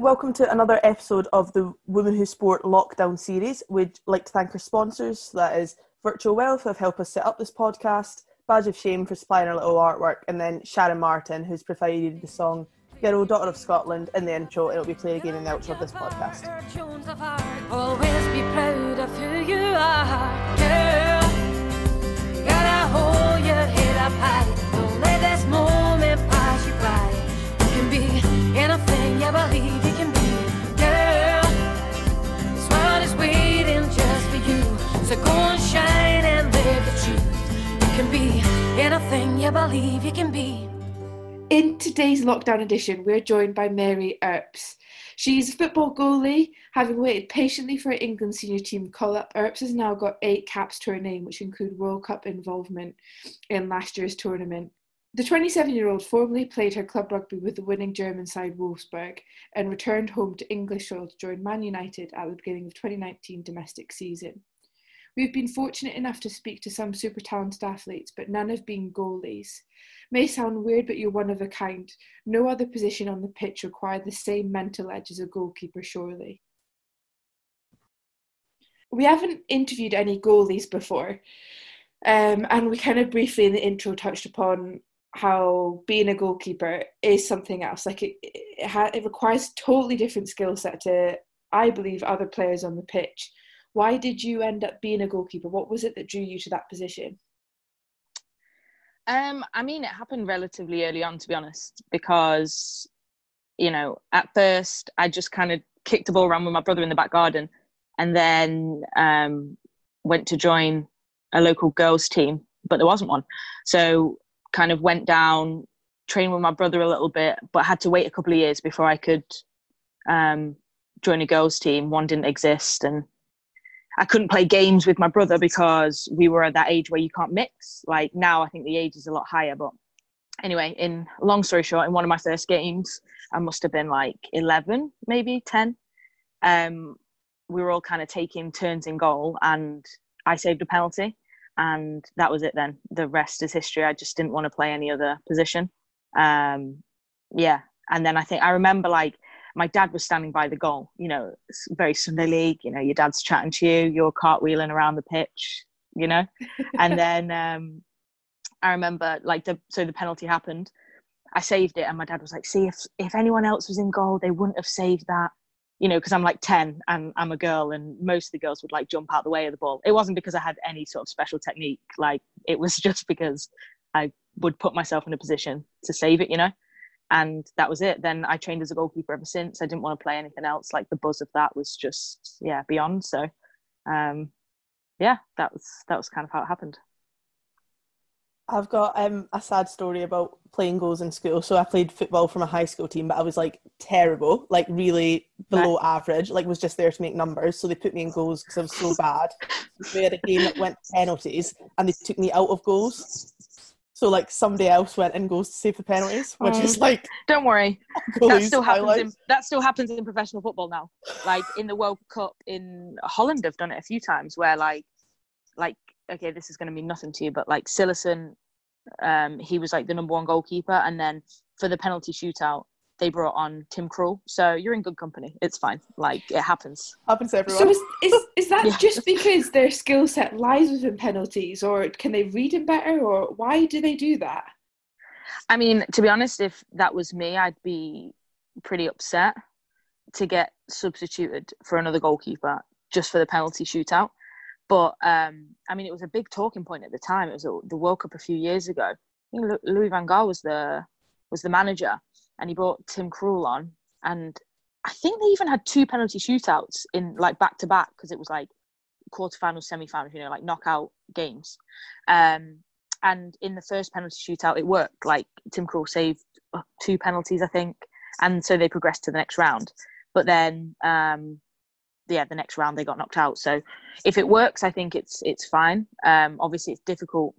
welcome to another episode of the Women Who Sport lockdown series. We'd like to thank our sponsors, that is Virtual Wealth, who have helped us set up this podcast, Badge of Shame for supplying our little artwork, and then Sharon Martin, who's provided the song Girl, Daughter of Scotland in the intro. It'll be played again in the outro of this podcast. Always be proud of who you are, girl. Gotta hold your head up high. Don't let this moment pass you by. You can be anything you believe Shine and live the truth. You can be anything you believe you can be. In today's lockdown edition, we're joined by Mary Earps. She's a football goalie, having waited patiently for her England senior team call up. Earps has now got eight caps to her name, which include World Cup involvement in last year's tournament. The 27 year old formerly played her club rugby with the winning German side Wolfsburg and returned home to English soil to join Man United at the beginning of 2019 domestic season. We've been fortunate enough to speak to some super talented athletes, but none have been goalies. May sound weird, but you're one of a kind. No other position on the pitch required the same mental edge as a goalkeeper, surely. We haven't interviewed any goalies before, um, and we kind of briefly in the intro touched upon how being a goalkeeper is something else. Like it, it, ha- it requires totally different skill set to, I believe, other players on the pitch. Why did you end up being a goalkeeper? What was it that drew you to that position? Um, I mean, it happened relatively early on, to be honest, because, you know, at first I just kind of kicked the ball around with my brother in the back garden and then um, went to join a local girls' team, but there wasn't one. So, kind of went down, trained with my brother a little bit, but had to wait a couple of years before I could um, join a girls' team. One didn't exist. And I couldn't play games with my brother because we were at that age where you can't mix. Like now, I think the age is a lot higher. But anyway, in long story short, in one of my first games, I must have been like 11, maybe 10. Um, we were all kind of taking turns in goal, and I saved a penalty, and that was it. Then the rest is history. I just didn't want to play any other position. Um, yeah, and then I think I remember like my dad was standing by the goal. You know, it's very Sunday league. You know, your dad's chatting to you, you're cartwheeling around the pitch. You know, and then um, I remember like the so the penalty happened. I saved it, and my dad was like, "See, if if anyone else was in goal, they wouldn't have saved that." You know, because I'm like ten and I'm a girl, and most of the girls would like jump out the way of the ball. It wasn't because I had any sort of special technique. Like it was just because I would put myself in a position to save it. You know and that was it then i trained as a goalkeeper ever since i didn't want to play anything else like the buzz of that was just yeah beyond so um yeah that was that was kind of how it happened I've got um, a sad story about playing goals in school. So I played football for my high school team, but I was like terrible, like really below right. average. Like was just there to make numbers. So they put me in goals because I was so bad. we had a game that went penalties, and they took me out of goals. So like somebody else went and goes to save the penalties, which is oh. like don't worry, that still happens. In, that still happens in professional football now. Like in the World Cup in Holland, I've done it a few times where like, like okay, this is going to mean nothing to you, but like Cillessen, um, he was like the number one goalkeeper, and then for the penalty shootout, they brought on Tim Krul. So you're in good company. It's fine. Like it happens. Happens to everyone. So is is, is that yeah. just because their skill set lies within penalties, or can they read them better, or why do they do that? I mean, to be honest, if that was me, I'd be pretty upset to get substituted for another goalkeeper just for the penalty shootout. But um, I mean, it was a big talking point at the time. It was the World Cup a few years ago. I think Louis van Gaal was the was the manager, and he brought Tim Krul on, and I think they even had two penalty shootouts in like back to back because it was like quarterfinals, semi-finals, you know, like knockout games. Um, and in the first penalty shootout, it worked. Like Tim Krul saved uh, two penalties, I think, and so they progressed to the next round. But then, um, yeah, the next round they got knocked out. So if it works, I think it's it's fine. Um, obviously, it's difficult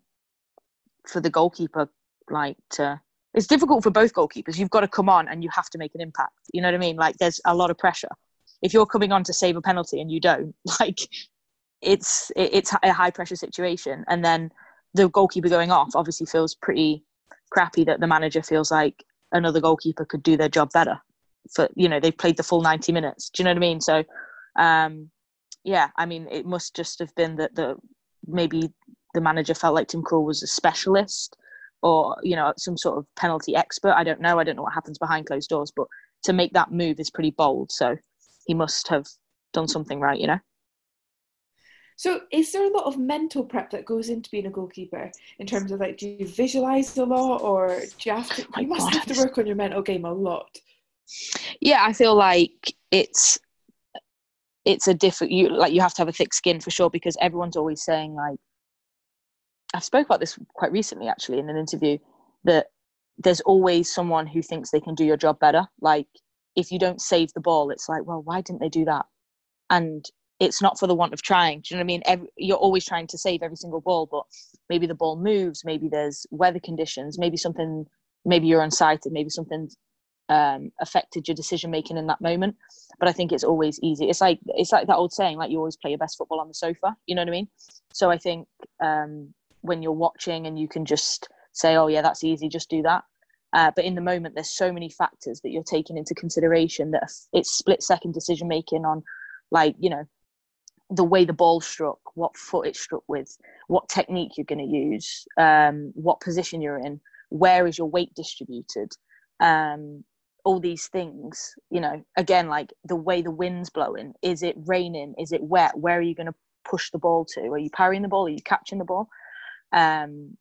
for the goalkeeper, like to it's difficult for both goalkeepers. You've got to come on and you have to make an impact. You know what I mean? Like there's a lot of pressure. If you're coming on to save a penalty and you don't, like it's it's a high pressure situation. And then the goalkeeper going off obviously feels pretty crappy that the manager feels like another goalkeeper could do their job better. for you know they've played the full 90 minutes do you know what i mean so um yeah i mean it must just have been that the maybe the manager felt like tim Krul was a specialist or you know some sort of penalty expert i don't know i don't know what happens behind closed doors but to make that move is pretty bold so he must have done something right you know So, is there a lot of mental prep that goes into being a goalkeeper in terms of like, do you visualize a lot, or do you have to? Oh my you must God, have to work on your mental game a lot. yeah i feel like it's it's a different you like you have to have a thick skin for sure because everyone's always saying like i spoke about this quite recently actually in an interview that there's always someone who thinks they can do your job better like if you don't save the ball it's like well why didn't they do that and it's not for the want of trying do you know what i mean Every, you're always trying to save every single ball but maybe the ball moves maybe there's weather conditions maybe something maybe you're unsighted maybe something um, affected your decision making in that moment. But I think it's always easy. It's like it's like that old saying, like you always play your best football on the sofa. You know what I mean? So I think um, when you're watching and you can just say, "Oh yeah, that's easy, just do that." Uh, but in the moment, there's so many factors that you're taking into consideration that it's split second decision making on, like you know, the way the ball struck, what foot it struck with, what technique you're going to use, um, what position you're in, where is your weight distributed. Um, all these things you know again like the way the wind's blowing is it raining is it wet where are you going to push the ball to are you parrying the ball are you catching the ball um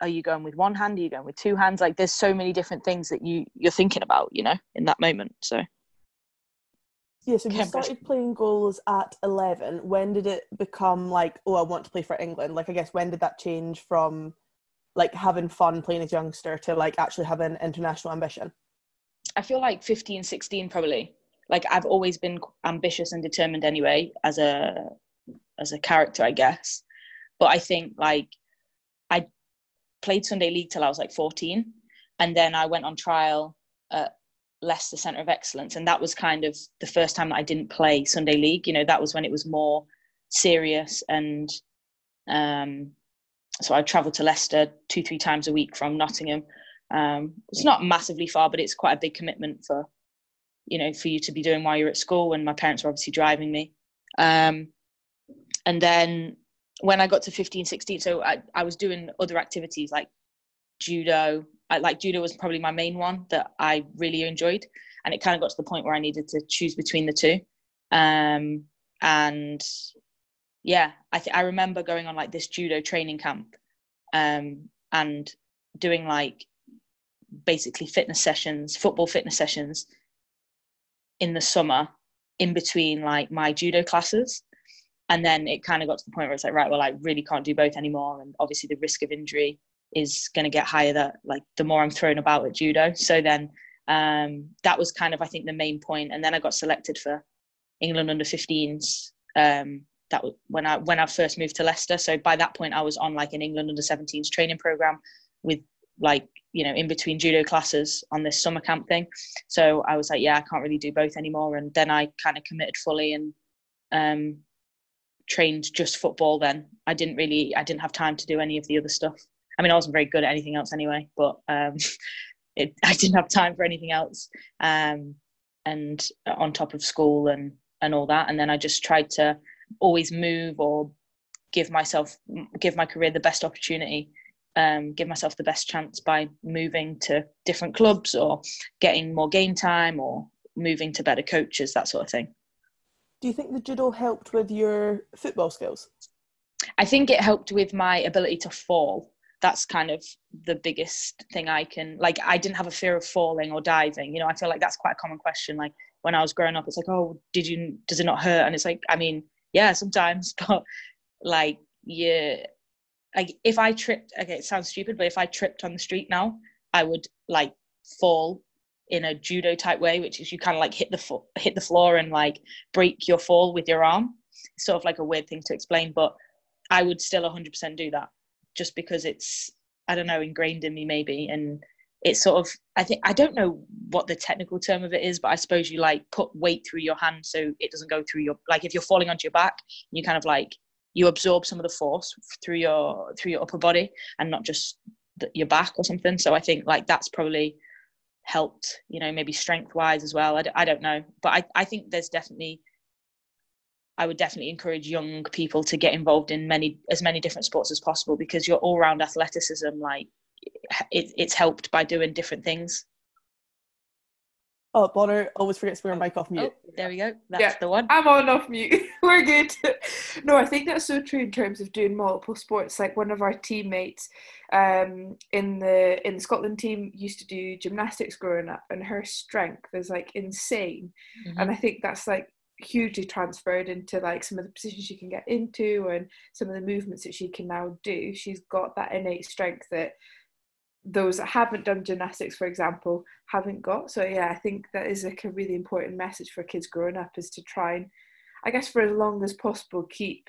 are you going with one hand are you going with two hands like there's so many different things that you you're thinking about you know in that moment so Yeah, so you started playing goals at 11. When did it become like, oh, I want to play for England? Like, I guess, when did that change from like having fun playing as a youngster to like actually having international ambition? I feel like 15, 16 probably. Like I've always been ambitious and determined anyway as a as a character, I guess. But I think like played Sunday League till I was like 14 and then I went on trial at Leicester Centre of Excellence and that was kind of the first time that I didn't play Sunday League. You know, that was when it was more serious and um so I travelled to Leicester two, three times a week from Nottingham um, it's not massively far, but it's quite a big commitment for, you know, for you to be doing while you're at school. And my parents were obviously driving me. Um, and then when I got to 15, 16, so I, I was doing other activities like judo. I, like judo was probably my main one that I really enjoyed. And it kind of got to the point where I needed to choose between the two. Um, and yeah, I, th- I remember going on like this judo training camp um, and doing like basically fitness sessions, football fitness sessions in the summer in between like my judo classes. And then it kind of got to the point where it's like, right, well, I really can't do both anymore. And obviously the risk of injury is going to get higher that like the more I'm thrown about at judo. So then um, that was kind of, I think the main point. And then I got selected for England under 15s. Um, that when I, when I first moved to Leicester. So by that point I was on like an England under 17s training program with like you know in between judo classes on this summer camp thing so i was like yeah i can't really do both anymore and then i kind of committed fully and um trained just football then. I didn't really i didn't have time to do any of the other stuff. I mean i wasn't very good at anything else anyway but um it, i didn't have time for anything else um and on top of school and and all that. And then i just tried to always move or give myself give my career the best opportunity um, give myself the best chance by moving to different clubs or getting more game time or moving to better coaches, that sort of thing. Do you think the judo helped with your football skills? I think it helped with my ability to fall. That's kind of the biggest thing I can like. I didn't have a fear of falling or diving. You know, I feel like that's quite a common question. Like when I was growing up, it's like, oh, did you? Does it not hurt? And it's like, I mean, yeah, sometimes, but like, yeah, like if I tripped, okay, it sounds stupid, but if I tripped on the street now, I would like fall in a judo type way, which is you kind of like hit the fo- hit the floor and like break your fall with your arm. It's sort of like a weird thing to explain, but I would still 100% do that just because it's I don't know ingrained in me maybe, and it's sort of I think I don't know what the technical term of it is, but I suppose you like put weight through your hand so it doesn't go through your like if you're falling onto your back, you kind of like you absorb some of the force through your through your upper body and not just the, your back or something. So I think like that's probably helped you know maybe strength wise as well. I, d- I don't know. But I, I think there's definitely I would definitely encourage young people to get involved in many as many different sports as possible because your all round athleticism like it, it's helped by doing different things Oh, Bonner always forgets to wear mic off mute. oh, there we go that's Yeah. the one I'm on off mute. We're good. no, I think that's so true in terms of doing multiple sports. Like one of our teammates um, in the in the Scotland team used to do gymnastics growing up, and her strength is like insane. Mhm. And I think that's like hugely transferred into like some of the positions she can get into and some of the movements that she can now do. She's got that innate strength that those that haven't done gymnastics, for example, haven't got. So yeah, I think that is like a really important message for kids growing up is to try and, I guess, for as long as possible, keep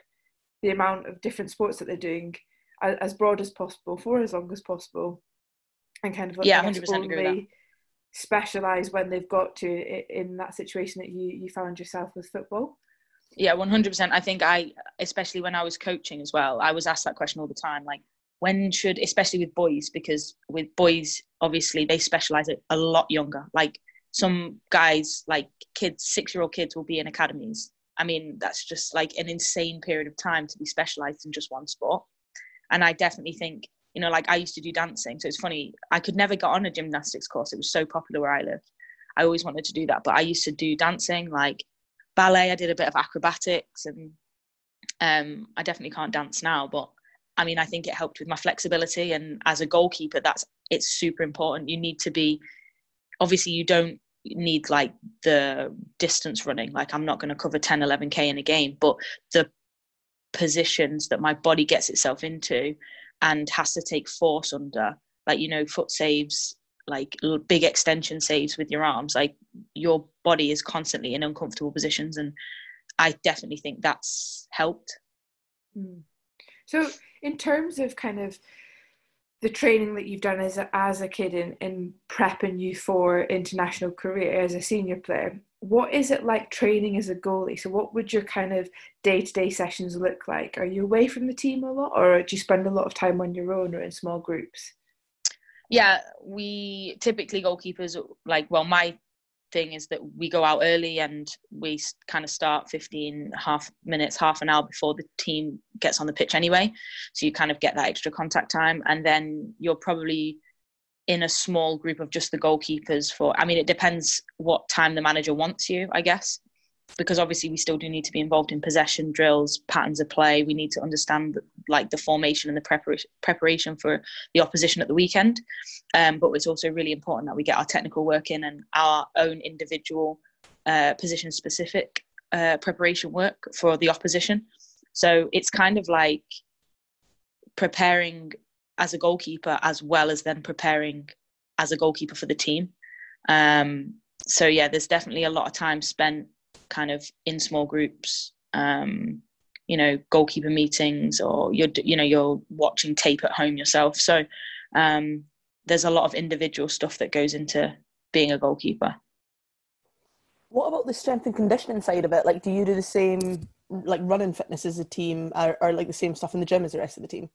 the amount of different sports that they're doing as, as broad as possible for as long as possible, and kind of Yeah, 100% agree with that. specialize when they've got to in that situation that you you found yourself with football. Yeah, one hundred percent. I think I, especially when I was coaching as well, I was asked that question all the time. Like, when should, especially with boys, because with boys, obviously they specialize a, lot younger. Like some guys, like kids, six-year-old kids, will be in academies. I mean, that's just like an insane period of time to be specialized in just one sport. And I definitely think, you know, like I used to do dancing, so it's funny. I could never get on a gymnastics course. It was so popular where I lived. I always wanted to do that, but I used to do dancing, like ballet. I did a bit of acrobatics, and um, I definitely can't dance now. But I mean, I think it helped with my flexibility. And as a goalkeeper, that's it's super important. You need to be obviously you don't need like the distance running. Like I'm not going to cover 10, 11k in a game, but the positions that my body gets itself into and has to take force under, like you know, foot saves, like big extension saves with your arms, like your body is constantly in uncomfortable positions and i definitely think that's helped Mm. So, in terms of kind of the training that you've done as a, as a kid in, in prepping you for international career as a senior player, what is it like training as a goalie? So, what would your kind of day to day sessions look like? Are you away from the team a lot, or do you spend a lot of time on your own or in small groups? yeah we typically goalkeepers like well my thing is that we go out early and we kind of start 15 half minutes half an hour before the team gets on the pitch anyway. So you kind of get that extra contact time and then you're probably in a small group of just the goalkeepers for i mean it depends what time the manager wants you i guess because obviously we still do need to be involved in possession drills patterns of play. We need to understand like the formation and the preparation for the opposition at the weekend. Um, but it's also really important that we get our technical work in and our own individual uh, position specific uh, preparation work for the opposition. So it's kind of like preparing as a goalkeeper as well as then preparing as a goalkeeper for the team. Um, so yeah there's definitely a lot of time spent kind of in small groups um, you know goalkeeper meetings or you're you know you're watching tape at home yourself so um, there's a lot of individual stuff that goes into being a goalkeeper What about the strength and conditioning side of it? Like, do you do the same, like running fitness as a team, or, or like the same stuff in the gym as the rest of the team?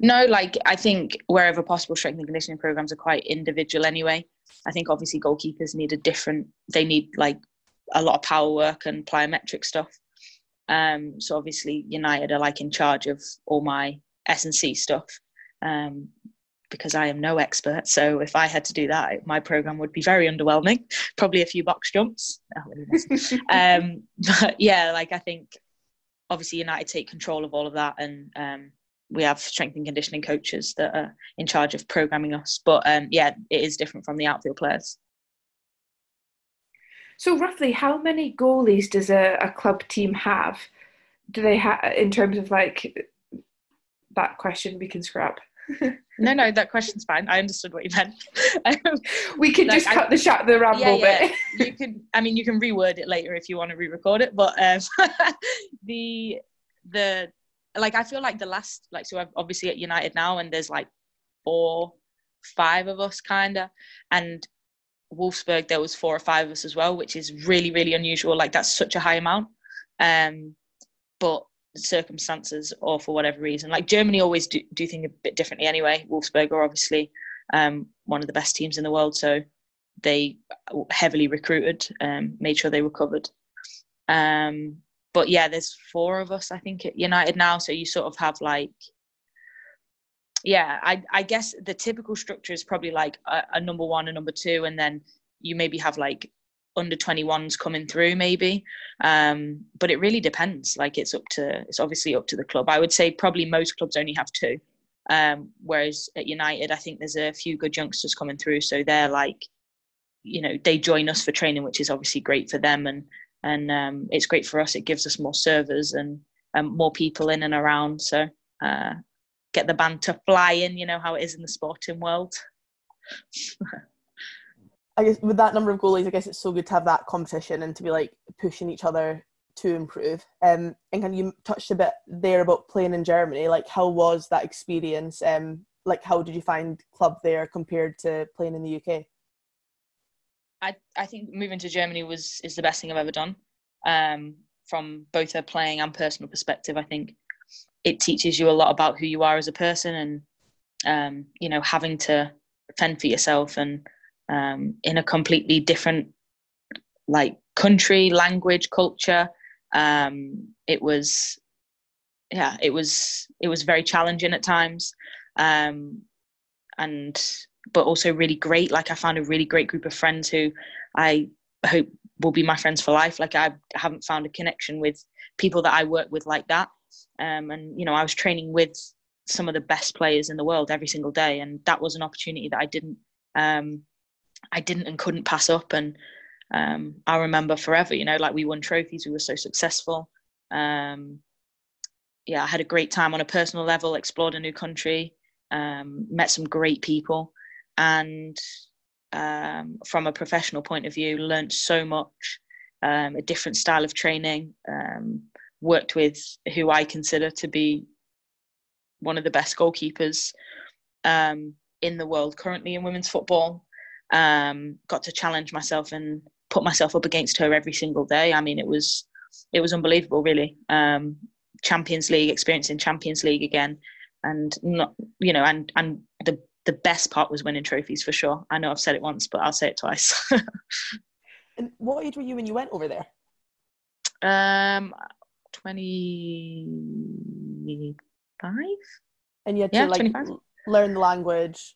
no like i think wherever possible strength and conditioning programs are quite individual anyway i think obviously goalkeepers need a different they need like a lot of power work and plyometric stuff. Um so obviously united are like in charge of all my s and c stuff um because i am no expert. So if i had to do that my program would be very underwhelming. Probably a few box jumps. Wasn't. um but yeah like i think obviously united take control of all of that and um we have strength and conditioning coaches that are in charge of programming us. But um yeah it is different from the outfield players So, roughly, how many goalies does a, a club team have? Do they have, in terms of like that question, we can scrap? no no that question's fine i understood what you meant um, We can Like, just I- cut the chat, the ramble yeah, yeah. bit. you can i mean you can reword it later if you want to re-record it but um the the like i feel like the last like so i'm obviously at united now and there's like four five of us kind of and wolfsburg there was four or five of us as well which is really really unusual like that's such a high amount um but circumstances or for whatever reason like germany always do, do things a bit differently anyway wolfsburg are obviously um, one of the best teams in the world. So they heavily recruited, um, made sure they were covered. Um, but yeah, there's four of us, I think, at United now. So you sort of have like, yeah, I, I guess the typical structure is probably like a, a number one, a number two, and then you maybe have like under 21s coming through maybe. Um, but it really depends. Like it's up to it's obviously up to the club. I would say probably most clubs only have two. Um, whereas at united i think there's a few good youngsters coming through so they're like you know they join us for training which is obviously great for them and and um, it's great for us. It gives us more servers and um, more people in and around so uh, get the band to fly in you know how it is in the sporting world I guess with that number of goalies, I guess it's so good to have that competition and to be like pushing each other to improve. Um, and can you touched a bit there about playing in Germany? Like, how was that experience? Um, like, how did you find club there compared to playing in the UK? I I think moving to Germany was is the best thing I've ever done. Um, from both a playing and personal perspective, I think it teaches you a lot about who you are as a person and um, you know having to fend for yourself and um, in a completely different like country, language, culture. Um, it was, yeah, it was it was very challenging at times, um, and but also really great. Like I found a really great group of friends who I hope will be my friends for life. Like I haven't found a connection with people that I work with like that. Um, and you know, I was training with some of the best players in the world every single day, and that was an opportunity that I didn't um, I didn't and couldn't pass up. And um, I remember forever, you know, like we won trophies, we were so successful. Um, yeah, I had a great time on a personal level, explored a new country, um, met some great people, and um, from a professional point of view, learned so much. Um, a different style of training, um, worked with who I consider to be one of the best goalkeepers in the world currently in women's football um, got to challenge myself and put myself up against her every single day. I mean, it was it was unbelievable, really. Um, Champions League, experiencing Champions League again, and not you know, and and the the best part was winning trophies for sure. I know I've said it once, but I'll say it twice. and what age were you when you went over there? Um, twenty five. And you had yeah, to like 25. learn the language,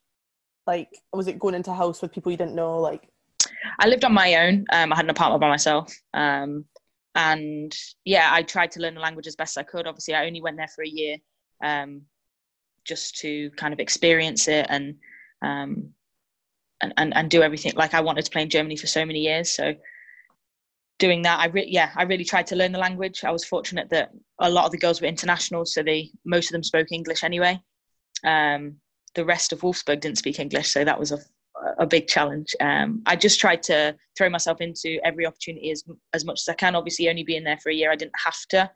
like was it going into a house with people you didn't know like I lived on my own. Um, I had an apartment by myself. Um, and yeah, I tried to learn the language as best I could. Obviously, I only went there for a year um, just to kind of experience it and, um, and, and, and do everything. Like I wanted to play in Germany for so many years. So doing that, I re- yeah, I really tried to learn the language. I was fortunate that a lot of the girls were international, so they most of them spoke English anyway. Um, the rest of Wolfsburg didn't speak English, so that was a a big challenge. Um, I just tried to throw myself into every opportunity as as much as I can. Obviously, only being there for a year, I didn't have to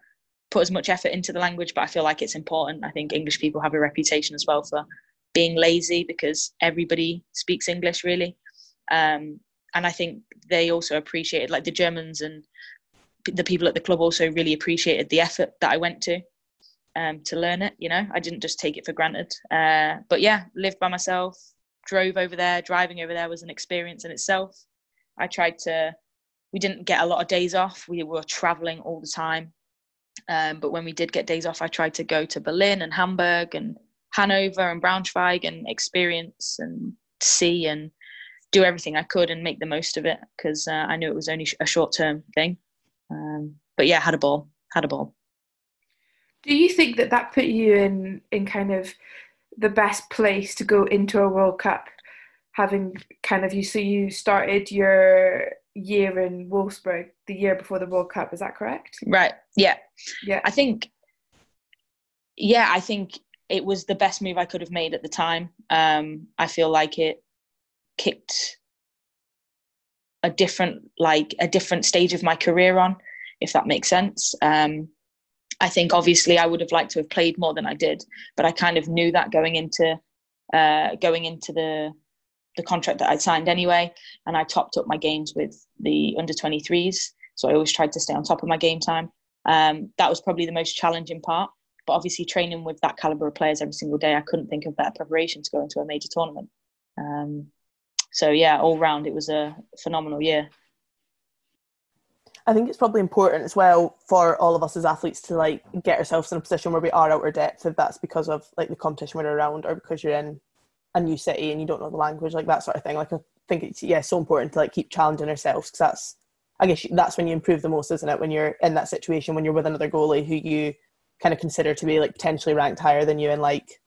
put as much effort into the language, but I feel like it's important. I think English people have a reputation as well for being lazy because everybody speaks English really, um, and I think they also appreciated like the Germans and the people at the club also really appreciated the effort that I went to um, to learn it. You know, I didn't just take it for granted. Uh, but yeah, lived by myself, drove over there. Driving over there was an experience in itself. I tried to. We didn't get a lot of days off. We were traveling all the time. Um, but when we did get days off, I tried to go to Berlin and Hamburg and Hanover and Braunschweig and experience and see and do everything I could and make the most of it because uh, I knew it was only a short term thing. Um, but yeah, had a ball, had a ball. Do you think that that put you in in kind of the best place to go into a World Cup, having kind of you so you started your year in Wolfsburg the year before the World Cup, is that correct? Right. Yeah. Yeah. I think. Yeah, I think it was the best move I could have made at the time. Um, I feel like it kicked a different like a different stage of my career on, if that makes sense. Um, I think obviously I would have liked to have played more than I did, but I kind of knew that going into uh, going into the the contract that I'd signed anyway, and I topped up my games with the under 23s. So I always tried to stay on top of my game time. Um, that was probably the most challenging part. But obviously, training with that caliber of players every single day, I couldn't think of better preparation to go into a major tournament. Um, so yeah, all round it was a phenomenal year. I think it's probably important as well for all of us as athletes to like get ourselves in a position where we are out our depth if that's because of like the competition we're around or because you're in a new city and you don't know the language like that sort of thing like I think it's yeah so important to like keep challenging ourselves because that's I guess that's when you improve the most isn't it when you're in that situation when you're with another goalie who you kind of consider to be like potentially ranked higher than you and like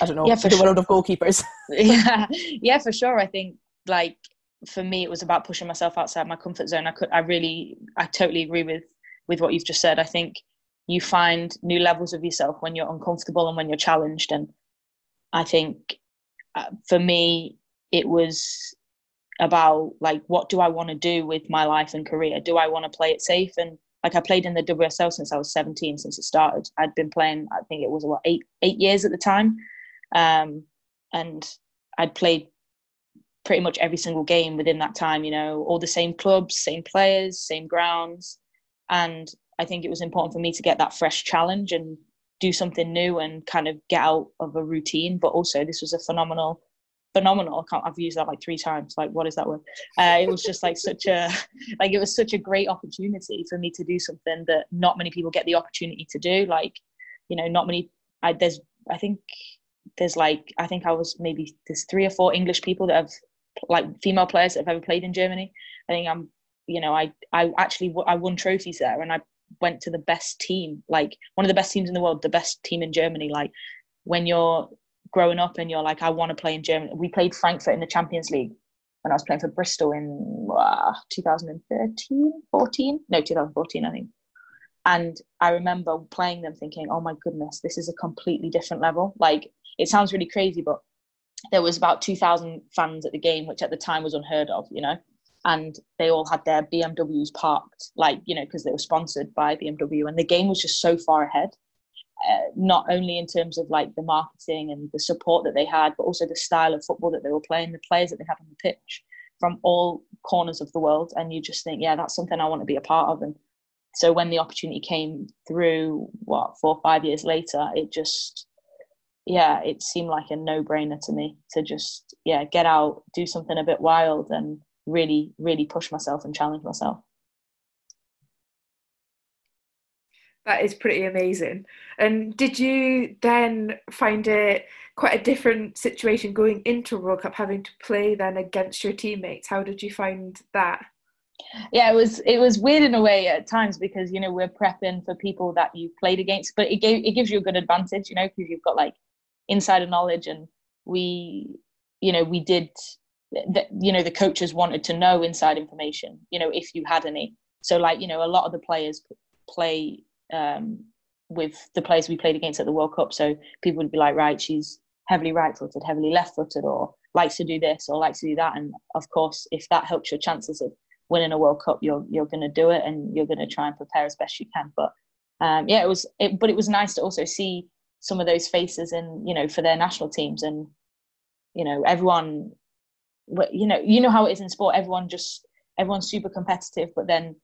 I don't know Yeah, the for sure. world of goalkeepers yeah, yeah, for sure. I think like for me, it was about pushing myself outside my comfort zone. I could, I really, I totally agree with with what you've just said. I think you find new levels of yourself when you're uncomfortable and when you're challenged. And I think uh, for me, it was about like, what do I want to do with my life and career? Do I want to play it safe? And like, I played in the WSL since I was 17, since it started. I'd been playing, I think it was what eight eight years at the time, um, and I'd played pretty much every single game within that time. You know, all the same clubs, same players, same grounds, and I think it was important for me to get that fresh challenge and do something new and kind of get out of a routine. But also, this was a phenomenal, phenomenal. I I've used that like three times. Like, what is that word? Uh, it was just like such a, like it was such a great opportunity for me to do something that not many people get the opportunity to do. Like, you know, not many. I there's I think there's like I think I was maybe there's three or four English people that have like female players that have ever played in Germany. I think I'm you know I I actually I won trophies there and I went to the best team like one of the best teams in the world the best team in Germany. Like when you're growing up and you're like I want to play in Germany we played Frankfurt in the Champions League when I was playing for Bristol in uh, 2013 14 no 2014 I think. And I remember playing them thinking oh my goodness this is a completely different level. Like it sounds really crazy but there was about 2000 fans at the game which at the time was unheard of you know? And they all had their BMWs parked like you know because they were sponsored by BMW and the game was just so far ahead uh, not only in terms of like the marketing and the support that they had but also the style of football that they were playing the players that they had on the pitch from all corners of the world. And you just think yeah that's something I want to be a part of. And so when the opportunity came through what four or five years later it just yeah it seemed like a no-brainer to me to just yeah get out do something a bit wild and really really push myself and challenge myself That is pretty amazing. And did you then find it quite a different situation going into World Cup, having to play then against your teammates? How did you find that? yeah it was it was weird in a way at times because you know we're prepping for people that you've played against but it gave it gives you a good advantage you know because you've got like insider knowledge and we you know we did the, you know the coaches wanted to know inside information you know if you had any. So like you know a lot of the players play um, with the players we played against at the world cup. So people would be like right she's heavily right footed heavily left footed or likes to do this or likes to do that. And of course if that helps your chances of winning a world cup you're you're going to do it and you're going to try and prepare as best you can. But um, yeah it was it, but it was nice to also see some of those faces in you know for their national teams and you know everyone you know you know how it is in sport. Everyone just everyone's super competitive but then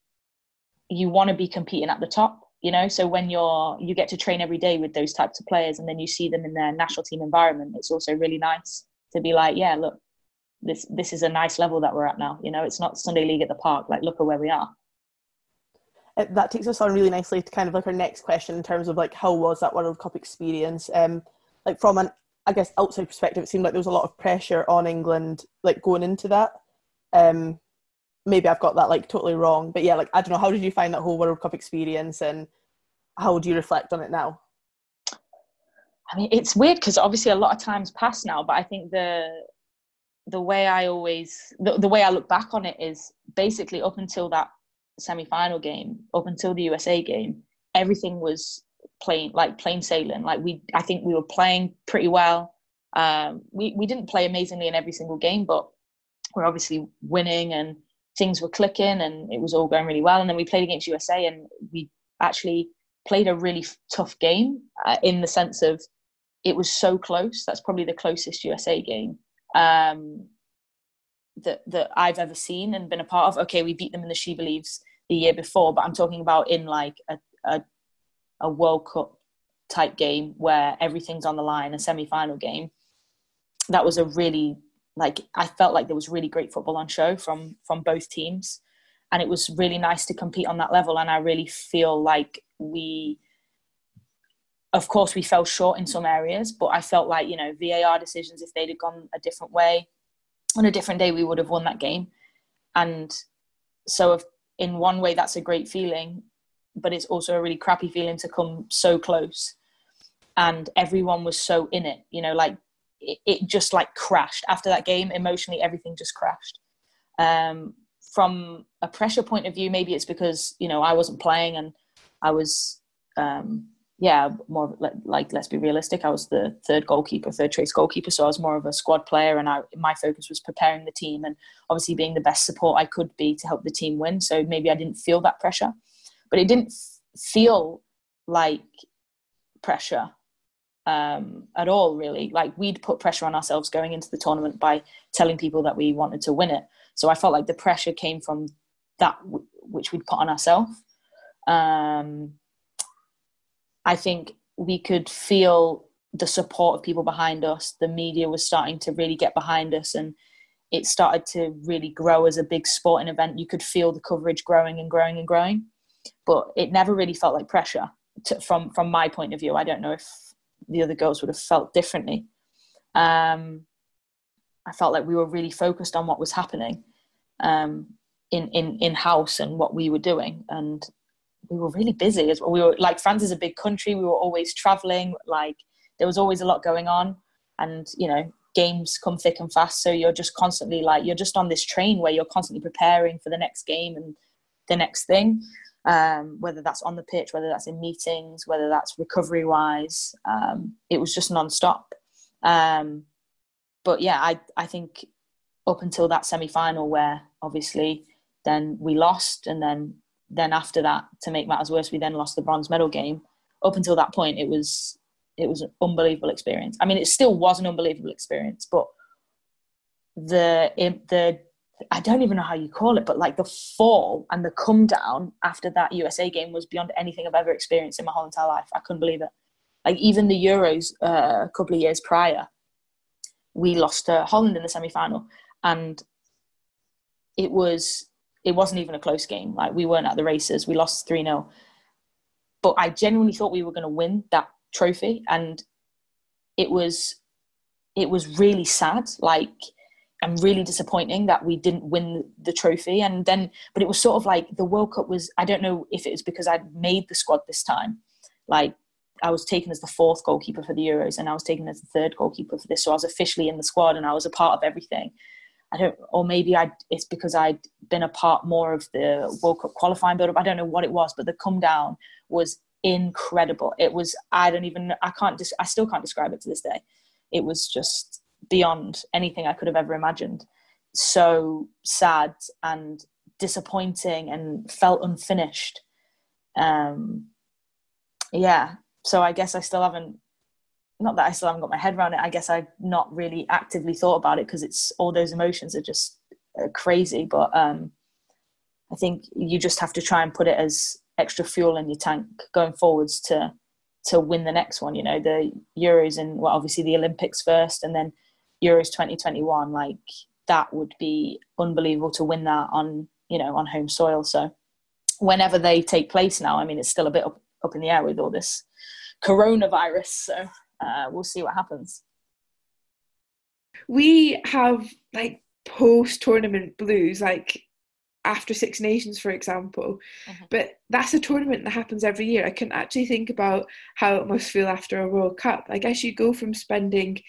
you want to be competing at the top you know? So when you're you get to train every day with those types of players and then you see them in their national team environment it's also really nice to be like yeah look this this is a nice level that we're at now. You know it's not sunday league at the park like look at where we are Uh, that takes us on really nicely to kind of like our next question in terms of like how was that World Cup experience? Um, like from an I guess outside perspective, it seemed like there was a lot of pressure on England like going into that. Um, maybe I've got that like totally wrong, but yeah, like I don't know. How did you find that whole World Cup experience, and how do you reflect on it now? I mean, it's weird because obviously a lot of times pass now, but I think the the way I always the, the way I look back on it is basically up until that semi final game, up until the USA game, everything was plain like plain sailing. Like we, I think we were playing pretty well. Um, we we didn't play amazingly in every single game, but we're obviously winning and things were clicking and it was all going really well. And then we played against USA and we actually played a really tough game uh, in the sense of it was so close. That's probably the closest USA game um, that that I've ever seen and been a part of. Okay, we beat them in the She Believes the year before, but I'm talking about in like a a, a World Cup type game where everything's on the line, a semi final game. that was a really like I felt like there was really great football on show from from both teams, and it was really nice to compete on that level. And I really feel like we, of course, we fell short in some areas, but I felt like you know VAR decisions if they'd have gone a different way on a different day, we would have won that game. And so, if, in one way, that's a great feeling, but it's also a really crappy feeling to come so close. And everyone was so in it, you know, like it, it just like crashed after that game. Emotionally, everything just crashed. Um, from a pressure point of view, maybe it's because you know I wasn't playing and I was, um, yeah, more like let's be realistic. I was the third goalkeeper, third choice goalkeeper, so I was more of a squad player, and I, my focus was preparing the team and obviously being the best support I could be to help the team win. So maybe I didn't feel that pressure, but it didn't feel like pressure um, at all, really. Like we'd put pressure on ourselves going into the tournament by telling people that we wanted to win it. So I felt like the pressure came from that w- which we'd put on ourselves. Um, I think we could feel the support of people behind us. The media was starting to really get behind us, and it started to really grow as a big sporting event. You could feel the coverage growing and growing and growing, but it never really felt like pressure to, from from my point of view. I don't know if the other girls would have felt differently. Um, I felt like we were really focused on what was happening um, in in in house and what we were doing, and we were really busy. As well. We were like France is a big country. We were always traveling. Like there was always a lot going on, and you know games come thick and fast. So you're just constantly like you're just on this train where you're constantly preparing for the next game and the next thing um, whether that's on the pitch, whether that's in meetings, whether that's recovery wise. Um, it was just non-stop. Um, but yeah, I, I think up until that semi-final where obviously then we lost and then then after that to make matters worse we then lost the bronze medal game up until that point it was it was an unbelievable experience i mean it still was an unbelievable experience but the the I don't even know how you call it, but like the fall and the come down after that USA game was beyond anything I've ever experienced in my whole entire life. I couldn't believe it. Like even the Euros uh, a couple of years prior, we lost to Holland in the semi final, and it was it wasn't even a close game. Like we weren't at the races. We lost three 0 but I genuinely thought we were going to win that trophy, and it was it was really sad. Like and really disappointing that we didn't win the trophy. And then, but it was sort of like the World Cup was, I don't know if it was because I'd made the squad this time. Like I was taken as the fourth goalkeeper for the Euros and I was taken as the third goalkeeper for this. So I was officially in the squad and I was a part of everything. I don't, or maybe I, it's because I'd been a part more of the World Cup qualifying build up. I don't know what it was, but the come down was incredible. It was, I don't even, I can't, I still can't describe it to this day. It was just beyond anything I could have ever imagined. So sad and disappointing and felt unfinished. Um, yeah, so I guess I still haven't, not that I still haven't got my head around it, I guess I've not really actively thought about it because it's all those emotions are just uh, crazy. But um, I think you just have to try and put it as extra fuel in your tank going forwards to to win the next one. You know, the Euros and well, obviously the Olympics first, and then Euros 2021, like that would be unbelievable to win that on you know on home soil. So whenever they take place now, I mean it's still a bit up, up in the air with all this coronavirus. So uh, we'll see what happens. We have like post tournament blues, like after Six Nations, for example. Mm-hmm. But that's a tournament that happens every year. I can actually think about how it must feel after a World Cup. I guess you go from spending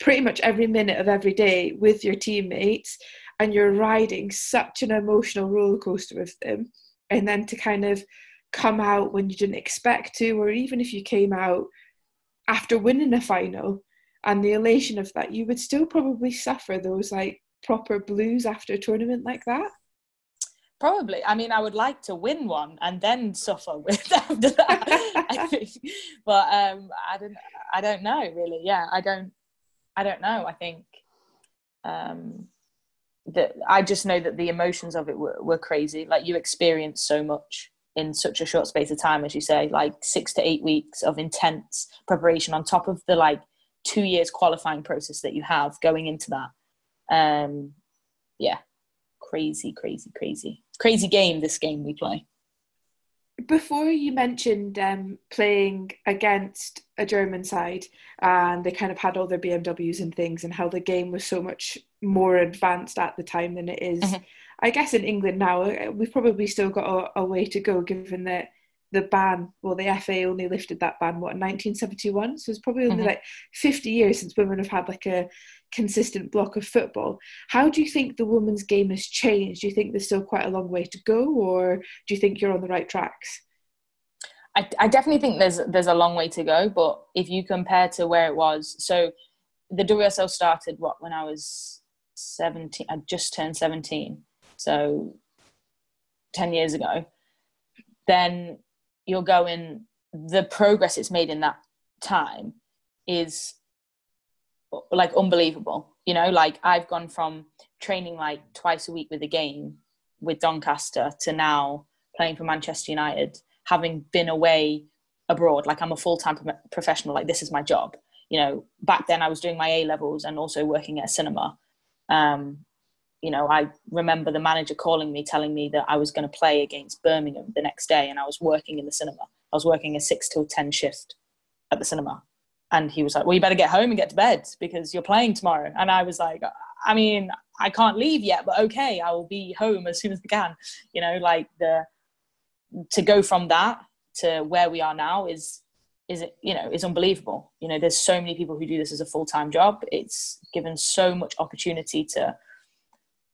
pretty much every minute of every day with your teammates and you're riding such an emotional roller coaster with them and then to kind of come out when you didn't expect to or even if you came out after winning a final and the elation of that you would still probably suffer those like proper blues after a tournament like that. Probably. I mean i would like to win one and then suffer with after that. I think. But um i don't i don't know really. Yeah i don't I don't know. I think um, that I just know that the emotions of it were, were crazy. Like you experience so much in such a short space of time, as you say, like six to eight weeks of intense preparation on top of the like two years qualifying process that you have going into that. Um, yeah, crazy, crazy, crazy, crazy game. This game we play. Before you mentioned um, playing against a German side, and they kind of had all their BMWs and things, and how the game was so much more advanced at the time than it is. Mhm. I guess in England now, uh, we've probably still got a, a way to go, given that the ban, well, the FA only lifted that ban what in 1971, so it's probably only Mhm. like 50 years since women have had like a consistent block of football. How do you think the women's game has changed? Do you think there's still quite a long way to go, or do you think you're on the right tracks? I, I definitely think there's there's a long way to go, but if you compare to where it was, so the WSL started what when I was seventeen, I just turned seventeen, so ten years ago. Then you're going the progress it's made in that time is like unbelievable. You know, like I've gone from training like twice a week with a game with Doncaster to now playing for Manchester United, having been away abroad. Like I'm a full time professional. Like this is my job. You know, back then I was doing my A levels and also working at a cinema. Um, you know, I remember the manager calling me, telling me that I was going to play against Birmingham the next day, and I was working in the cinema. I was working a six till ten shift at the cinema, and he was like, "Well, you better get home and get to bed because you're playing tomorrow." And I was like, "I mean, I can't leave yet, but okay, I will be home as soon as I can." You know, like the to go from that to where we are now is is it you know is unbelievable. You know, there's so many people who do this as a full time job. It's given so much opportunity to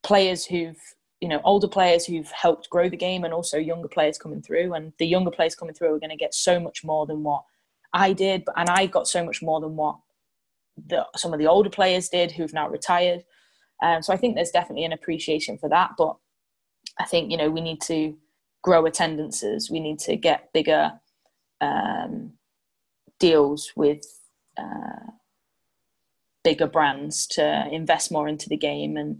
players who've you know older players who've helped grow the game and also younger players coming through. And the younger players coming through are going to get so much more than what i did. And i got so much more than what the, some of the older players did who've now retired. Um, so i think there's definitely an appreciation for that. But i think you know we need to grow attendances. We need to get bigger um, deals with uh, bigger brands to invest more into the game and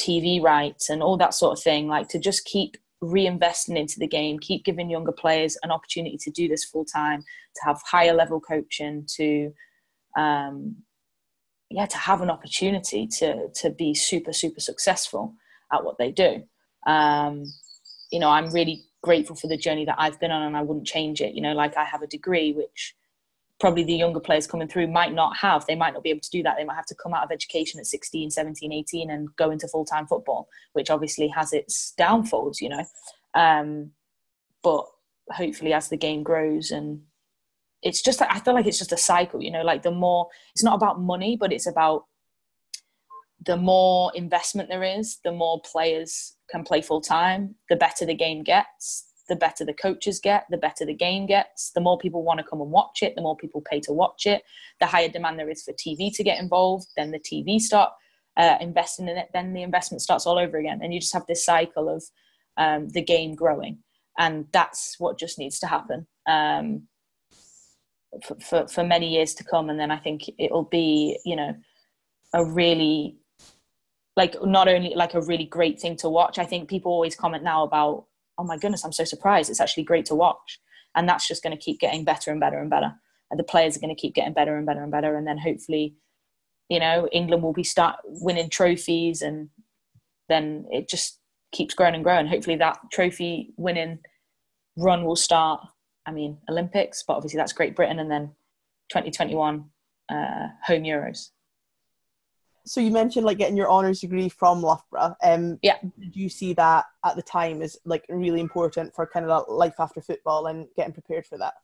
TV rights and all that sort of thing, like to just keep reinvesting into the game, keep giving younger players an opportunity to do this full time, to have higher level coaching, to um, yeah, to have an opportunity to to be super super successful at what they do. Um, you know, I'm really grateful for the journey that I've been on, and I wouldn't change it. You know, like I have a degree which probably the younger players coming through might not have they might not be able to do that. They might have to come out of education at 16 17 18 and go into full-time football which obviously has its downfalls you know. Um, but hopefully as the game grows and it's just i feel like it's just a cycle you know like the more it's not about money but it's about the more investment there is the more players can play full time the better the game gets the better the coaches get, the better the game gets, the more people want to come and watch it, the more people pay to watch it, the higher demand there is for TV to get involved, then the TV start uh, investing in it, then the investment starts all over again. And you just have this cycle of um, the game growing. And that's what just needs to happen um, for, for, for many years to come. And then I think it'll be, you know, a really like not only like a really great thing to watch. I think people always comment now about oh my goodness, I'm so surprised. It's actually great to watch. And that's just going to keep getting better and better and better. And the players are going to keep getting better and better and better. And then hopefully, you know, England will be start winning trophies and then it just keeps growing and growing. Hopefully that trophy winning run will start, I mean, Olympics, but obviously that's Great Britain and then 2021 uh, home Euros. So you mentioned like getting your honours degree from Loughborough. Um, Yeah. Did you see that at the time as like really important for kind of life after football and getting prepared for that?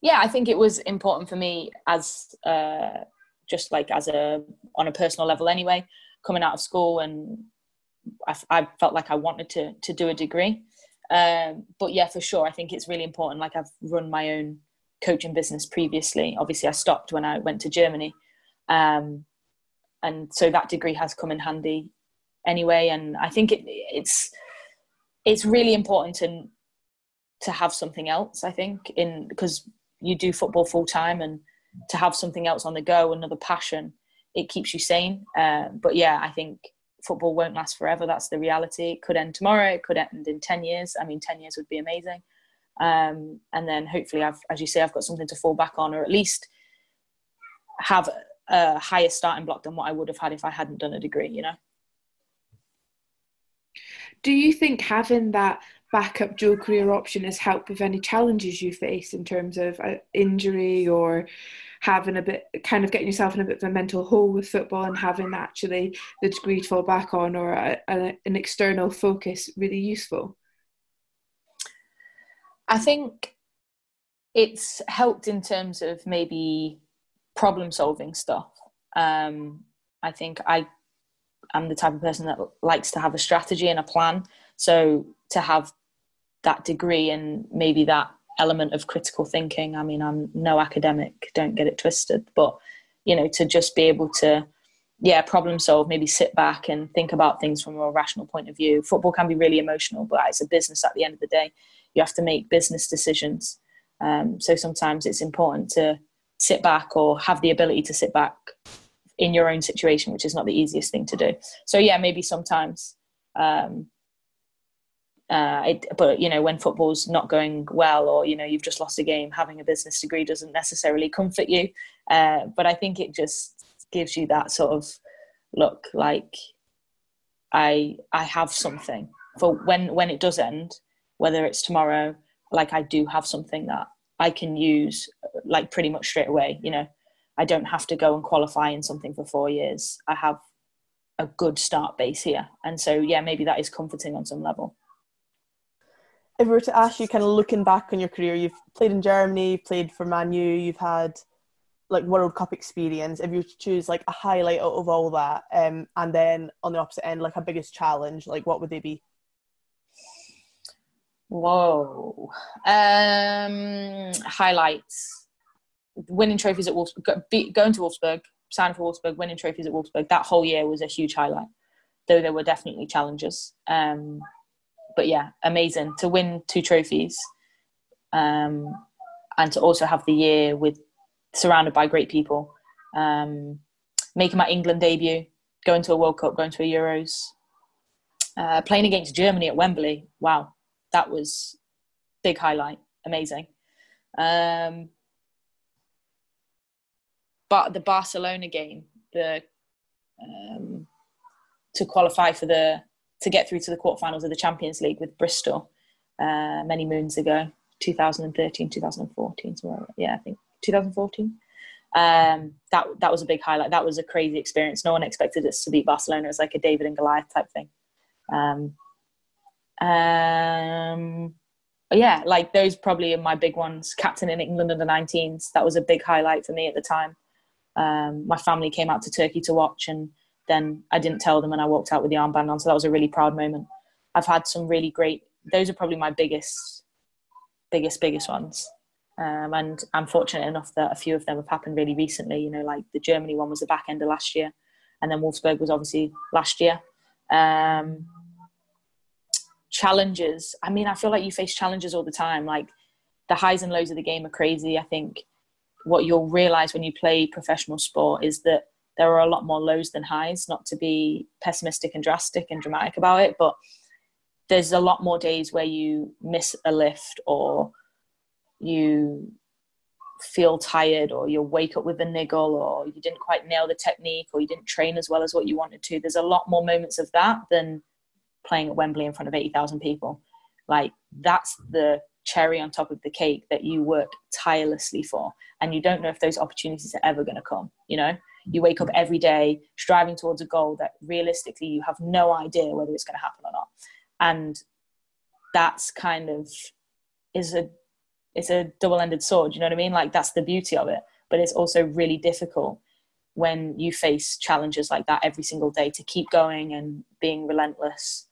yeah i think it was important for me as uh, just like as a on a personal level anyway coming out of school and i, I felt like i wanted to to do a degree um, but yeah for sure i think it's really important like i've run my own coaching business previously obviously i stopped when i went to germany um, and so that degree has come in handy anyway. And i think it, it's it's really important to to have something else i think in because you do football full time and to have something else on the go another passion it keeps you sane. Uh, but yeah i think football won't last forever. That's the reality. It could end tomorrow. It could end in 10 years. I mean 10 years would be amazing. Um, and then hopefully i've as you say i've got something to fall back on or at least have a higher starting block than what I would have had if I hadn't done a degree. You know. Do you think having that backup dual career option has helped with any challenges you face in terms of uh, injury or having a bit kind of getting yourself in a bit of a mental hole with football and having actually the degree to fall back on or a, a, an external focus really useful I think it's helped in terms of maybe problem solving stuff. Um, I think I am the type of person that likes to have a strategy and a plan. So to have that degree and maybe that element of critical thinking. I mean, I'm no academic, don't get it twisted, but you know, to just be able to, yeah, problem solve, maybe sit back and think about things from a rational point of view. Football can be really emotional, but it's a business at the end of the day. You have to make business decisions. Um, so sometimes it's important to sit back or have the ability to sit back in your own situation, which is not the easiest thing to do. So yeah, maybe sometimes. Um, uh, it, but you know, when football's not going well, or you know, you've just lost a game, having a business degree doesn't necessarily comfort you. Uh, but I think it just gives you that sort of look, like I I have something for when when it does end, whether it's tomorrow. Like I do have something that I can use, like pretty much straight away. You know, I don't have to go and qualify in something for four years. I have a good start base here, and so yeah, maybe that is comforting on some level if we were to ask you, kind of looking back on your career, you've played in Germany, played for Man U, you've had like World Cup experience. If you choose like a highlight out of all that, um, and then on the opposite end, like a biggest challenge, like what would they be? Whoa. Um, highlights. Winning trophies at Wolfsburg, going to Wolfsburg, signing for Wolfsburg, winning trophies at Wolfsburg. That whole year was a huge highlight, though there were definitely challenges. Um, but yeah, amazing to win two trophies, um, and to also have the year with surrounded by great people, um, making my England debut, going to a World Cup, going to a Euros, uh, playing against Germany at Wembley. Wow, that was big highlight, amazing. Um, but the Barcelona game, the um, to qualify for the to get through to the quarterfinals of the Champions League with Bristol uh, many moons ago, 2013, 2014. So yeah, I think 2014. Um, that that was a big highlight. That was a crazy experience. No one expected us to beat Barcelona. It was like a David and Goliath type thing. Um, um, yeah, like those probably are my big ones. Captain in England under 19s. That was a big highlight for me at the time. Um, my family came out to Turkey to watch, and then I didn't tell them and I walked out with the armband on. So that was a really proud moment. I've had some really great, those are probably my biggest, biggest, biggest ones. Um, and I'm fortunate enough that a few of them have happened really recently. You know, like the Germany one was the back end of last year, and then Wolfsburg was obviously last year. Um, challenges. I mean, I feel like you face challenges all the time. Like the highs and lows of the game are crazy. I think what you'll realize when you play professional sport is that there are a lot more lows than highs, not to be pessimistic and drastic and dramatic about it, but there's a lot more days where you miss a lift or you feel tired or you wake up with a niggle or you didn't quite nail the technique or you didn't train as well as what you wanted to. There's a lot more moments of that than playing at Wembley in front of 80,000 people. Like that's the cherry on top of the cake that you work tirelessly for. And you don't know if those opportunities are ever going to come, you know? you wake up every day striving towards a goal that realistically you have no idea whether it's going to happen or not. And that's kind of is a it's a double-ended sword you know what i mean? Like that's the beauty of it. But it's also really difficult when you face challenges like that every single day to keep going and being relentless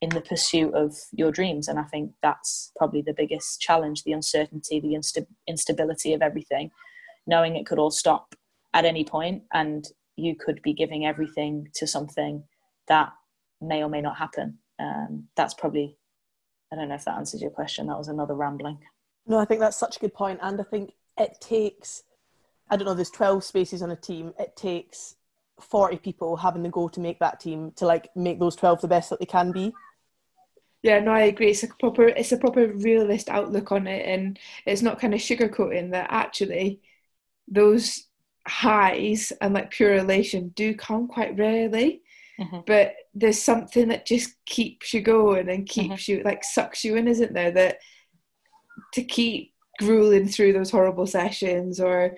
in the pursuit of your dreams. And i think that's probably the biggest challenge the uncertainty the insta- instability of everything knowing it could all stop at any point and you could be giving everything to something that may or may not happen. Um, that's probably i don't know if that answers your question. That was another rambling. No i think that's such a good point. and i think it takes i don't know there's 12 spaces on a team. It takes 40 people having the go to make that team to like make those 12 the best that they can be yeah no i agree it's a proper it's a proper realist outlook on it and it's not kind of sugarcoating that actually those highs and like pure elation do come quite rarely. Mhm. But there's something that just keeps you going and keeps you like sucks you in, isn't there? That to keep grueling through those horrible sessions or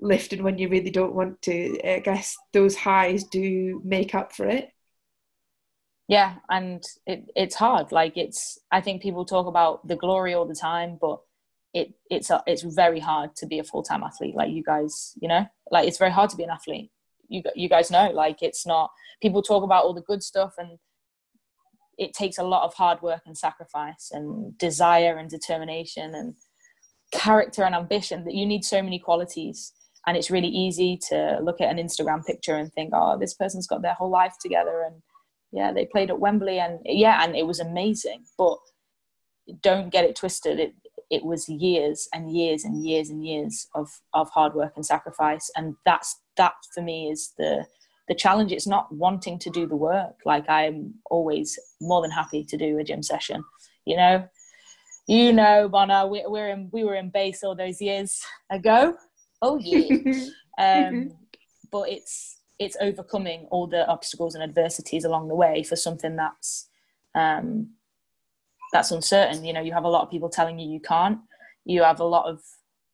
lifting when you really don't want to. I guess those highs do make up for it. Yeah and it, it's hard. Like it's i think people talk about the glory all the time but it it's a, it's very hard to be a full-time athlete like you guys you know? Like it's very hard to be an athlete. You you guys know like it's not people talk about all the good stuff and it takes a lot of hard work and sacrifice and desire and determination and character and ambition that you need so many qualities. And it's really easy to look at an instagram picture and think oh this person's got their whole life together and yeah they played at wembley and yeah and it was amazing but don't get it twisted. It it was years and years and years and years of of hard work and sacrifice. And that's that for me is the the challenge. It's not wanting to do the work. Like i'm always more than happy to do a gym session you know? You know Bona, we, we're in we were in base all those years ago. Oh yeah. Um, but it's it's overcoming all the obstacles and adversities along the way for something that's um, that's uncertain. You know, you have a lot of people telling you you can't. You have a lot of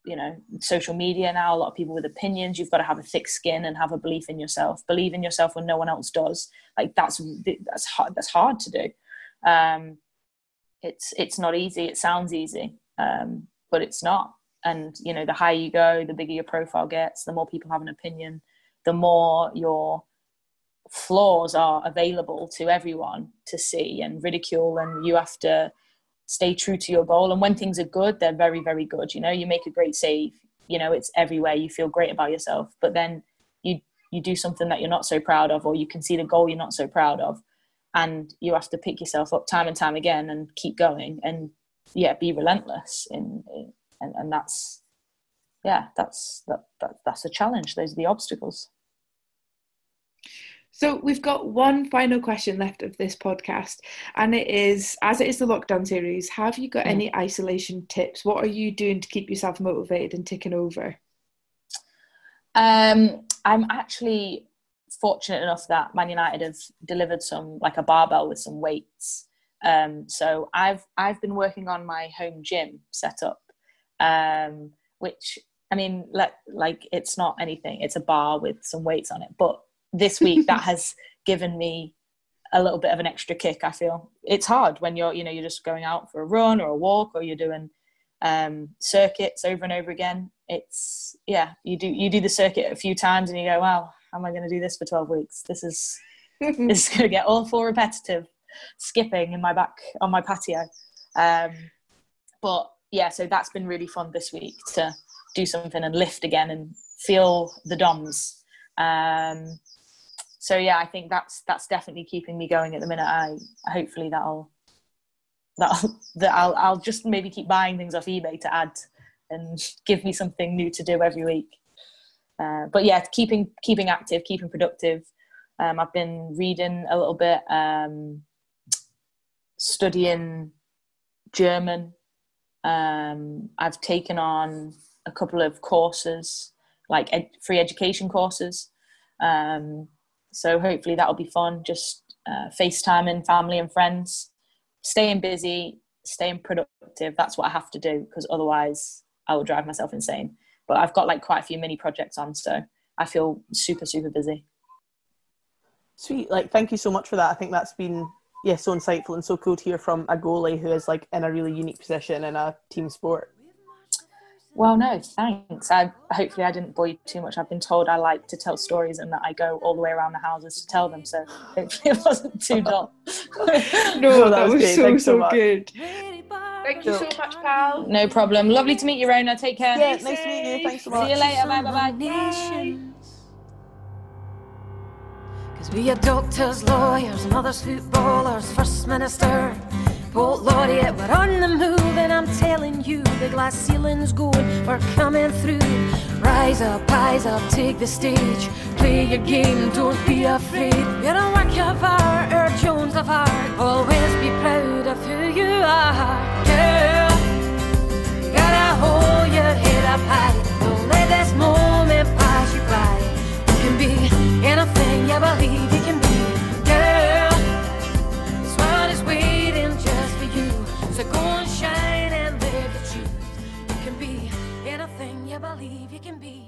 you know social media now. A lot of people with opinions. You've got to have a thick skin and have a belief in yourself. Believe in yourself when no one else does. Like that's that's hard. That's hard to do. Um, it's it's not easy. It sounds easy, um, but it's not. And you know, the higher you go, the bigger your profile gets. The more people have an opinion the more your flaws are available to everyone to see and ridicule and you have to stay true to your goal. And when things are good they're very very good you know? You make a great save you know? It's everywhere. You feel great about yourself. But then you you do something that you're not so proud of or you can see the goal you're not so proud of and you have to pick yourself up time and time again and keep going and yeah be relentless in, in and, and that's yeah that's that, that that's a challenge those are the obstacles So we've got one final question left of this podcast, and it is as it is the lockdown series, have you got Mm. any isolation tips? What are you doing to keep yourself motivated and ticking over? Um, I'm actually fortunate enough that Man United have delivered some like a barbell with some weights. Um, so I've I've been working on my home gym setup, um, which I mean, like like it's not anything. It's a bar with some weights on it. But this week that has given me a little bit of an extra kick. I feel it's hard when you're you know you're just going out for a run or a walk or you're doing um, circuits over and over again. It's yeah, you do you do the circuit a few times and you go, wow, how am I going to do this for twelve weeks? This is this is going to get awful repetitive, skipping in my back on my patio. Um, but yeah, so that's been really fun this week to do something and lift again and feel the DOMs. Um, so yeah, I think that's that's definitely keeping me going at the minute. I hopefully that'll that'll that I'll I'll just maybe keep buying things off eBay to add and give me something new to do every week. Uh, but yeah, keeping keeping active, keeping productive. Um, I've been reading a little bit, um, studying German. Um, I've taken on a couple of courses, like ed- free education courses. Um, so hopefully that'll be fun. Just uh, FaceTiming family and friends, staying busy, staying productive. That's what I have to do because otherwise I will drive myself insane. But I've got like quite a few mini projects on, so I feel super super busy. Sweet. Like, thank you so much for that. I think that's been yeah so insightful and so cool to hear from a goalie who is like in a really unique position in a team sport. Well, no, thanks. I hopefully I didn't bore you too much. I've been told I like to tell stories and that I go all the way around the houses to tell them. So hopefully it wasn't too dull. No, that that was was so Thanks so so much. good. Thank Thank you so much, pal. no problem. Lovely to meet you, Rona. Take care. Yeah, nice to meet you. Thanks so much. See you later. Bye bye bye. nations. Cause we are doctors, lawyers, mothers, footballers, first minister, bolt lorry, yeah, we're on the move, and I'm telling you, the glass ceiling's going, we're coming through. Rise up, rise up, take the stage, play your game, don't be afraid. You're a work of art, or Jones of art, always be proud of who you are. Girl, gotta hold your head up high, don't let this moment pass you by. You can be anything you believe So go and shine and live the truth. You can be anything you believe you can be.